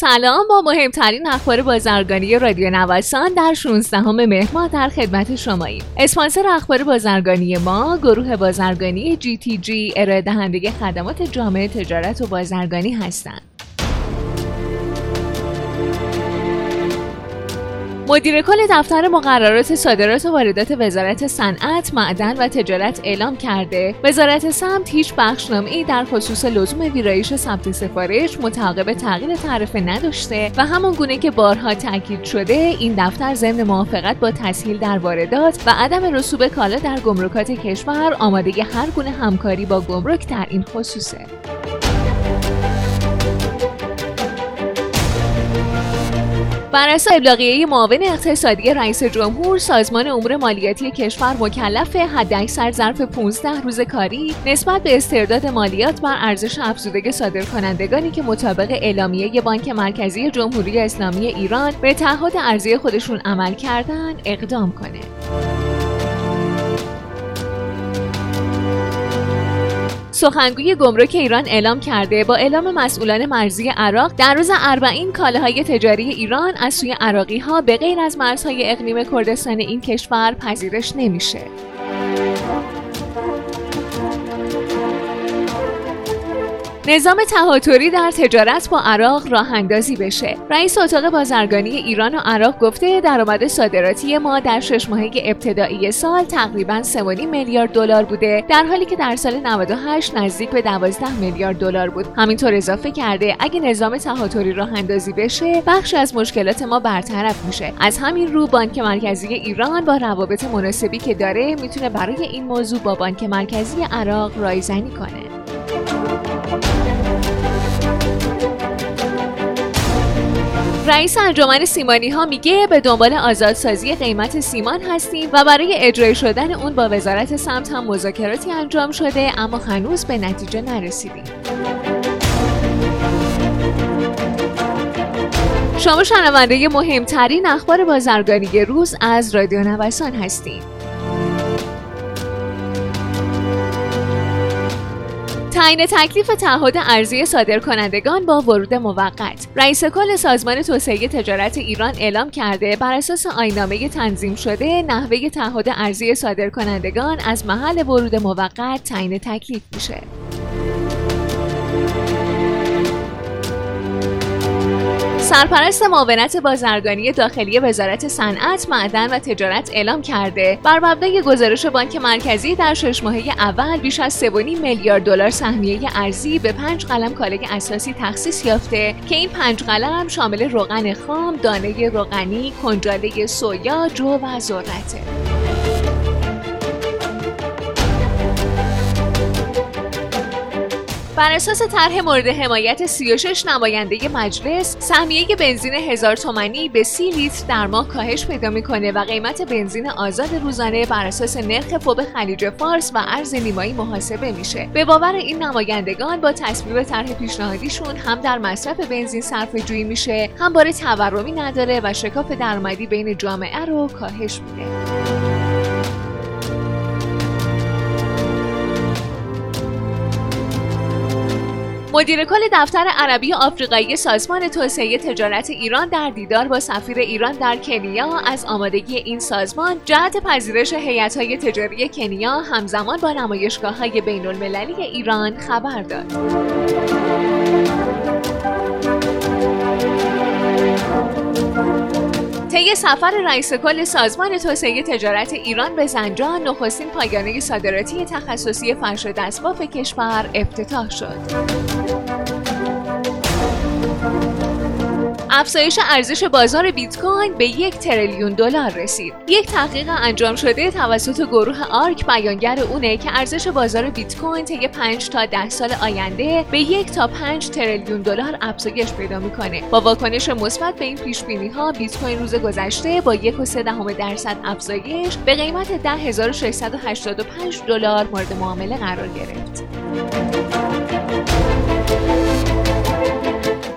سلام با مهمترین اخبار بازرگانی رادیو نوسان در 16 مهر ماه در خدمت شماییم. اسپانسر اخبار بازرگانی ما گروه بازرگانی جی تی جی ارائه دهنده خدمات جامعه تجارت و بازرگانی هستند. مدیر کل دفتر مقررات صادرات و واردات وزارت صنعت، معدن و تجارت اعلام کرده وزارت سمت هیچ ای در خصوص لزوم ویرایش ثبت سفارش متعاقب تغییر تعرفه نداشته و همان گونه که بارها تاکید شده این دفتر ضمن موافقت با تسهیل در واردات و عدم رسوب کالا در گمرکات کشور آماده هر گونه همکاری با گمرک در این خصوصه. بر اساس ابلاغیه معاون اقتصادی رئیس جمهور سازمان امور مالیاتی کشور مکلف حداکثر ظرف 15 روز کاری نسبت به استرداد مالیات بر ارزش افزوده صادرکنندگانی که مطابق اعلامیه بانک مرکزی جمهوری اسلامی ایران به تعهد ارزی خودشون عمل کردن اقدام کنه. سخنگوی گمرک ایران اعلام کرده با اعلام مسئولان مرزی عراق در روز اربعین کالاهای تجاری ایران از سوی عراقی ها به غیر از مرزهای اقلیم کردستان این کشور پذیرش نمیشه. نظام تهاتری در تجارت با عراق راه اندازی بشه. رئیس اتاق بازرگانی ایران و عراق گفته درآمد صادراتی ما در شش ماهه ابتدایی سال تقریبا 3.5 میلیارد دلار بوده در حالی که در سال 98 نزدیک به 12 میلیارد دلار بود. همینطور اضافه کرده اگه نظام تهاتری راه اندازی بشه بخش از مشکلات ما برطرف میشه. از همین رو بانک مرکزی ایران با روابط مناسبی که داره می‌تونه برای این موضوع با بانک مرکزی عراق رایزنی کنه. رئیس انجمن سیمانی ها میگه به دنبال آزادسازی قیمت سیمان هستیم و برای اجرای شدن اون با وزارت سمت هم مذاکراتی انجام شده اما هنوز به نتیجه نرسیدیم. شما شنونده مهمترین اخبار بازرگانی روز از رادیو نوسان هستید. تعیین تکلیف تعهد ارزی صادرکنندگان با ورود موقت. رئیس کل سازمان توسعه تجارت ایران اعلام کرده بر اساس آینامه تنظیم شده نحوه تعهد ارزی صادرکنندگان از محل ورود موقت تعیین تکلیف میشه. سرپرست معاونت بازرگانی داخلی وزارت صنعت، معدن و تجارت اعلام کرده بر مبنای گزارش بانک مرکزی در شش ماهه اول بیش از 3.5 میلیارد دلار سهمیه ارزی به پنج قلم کالای اساسی تخصیص یافته که این پنج قلم شامل روغن خام، دانه روغنی، کنجاله سویا، جو و ذرته. بر اساس طرح مورد حمایت 36 نماینده مجلس سهمیه بنزین هزار تومانی به 30 لیتر در ماه کاهش پیدا می‌کنه و قیمت بنزین آزاد روزانه بر اساس نرخ فوب خلیج فارس و ارز نیمایی محاسبه میشه. به باور این نمایندگان با تصویب طرح پیشنهادیشون هم در مصرف بنزین صرفه جویی میشه هم بار تورمی نداره و شکاف درآمدی بین جامعه رو کاهش میده. مدیر کل دفتر عربی آفریقایی سازمان توسعه تجارت ایران در دیدار با سفیر ایران در کنیا از آمادگی این سازمان جهت پذیرش هیئت‌های تجاری کنیا همزمان با نمایشگاه‌های بین‌المللی ایران خبر داد. طی سفر رئیس کل سازمان توسعه تجارت ایران به زنجان نخستین پایانه صادراتی تخصصی فرش دستباف کشور افتتاح شد. افزایش ارزش بازار بیت کوین به یک تریلیون دلار رسید. یک تحقیق انجام شده توسط گروه آرک بیانگر اونه که ارزش بازار بیت کوین طی 5 تا 10 سال آینده به یک تا 5 تریلیون دلار افزایش پیدا می‌کنه. با واکنش مثبت به این پیش بینی ها بیت کوین روز گذشته با 1.3 درصد افزایش به قیمت 10685 دلار مورد معامله قرار گرفت.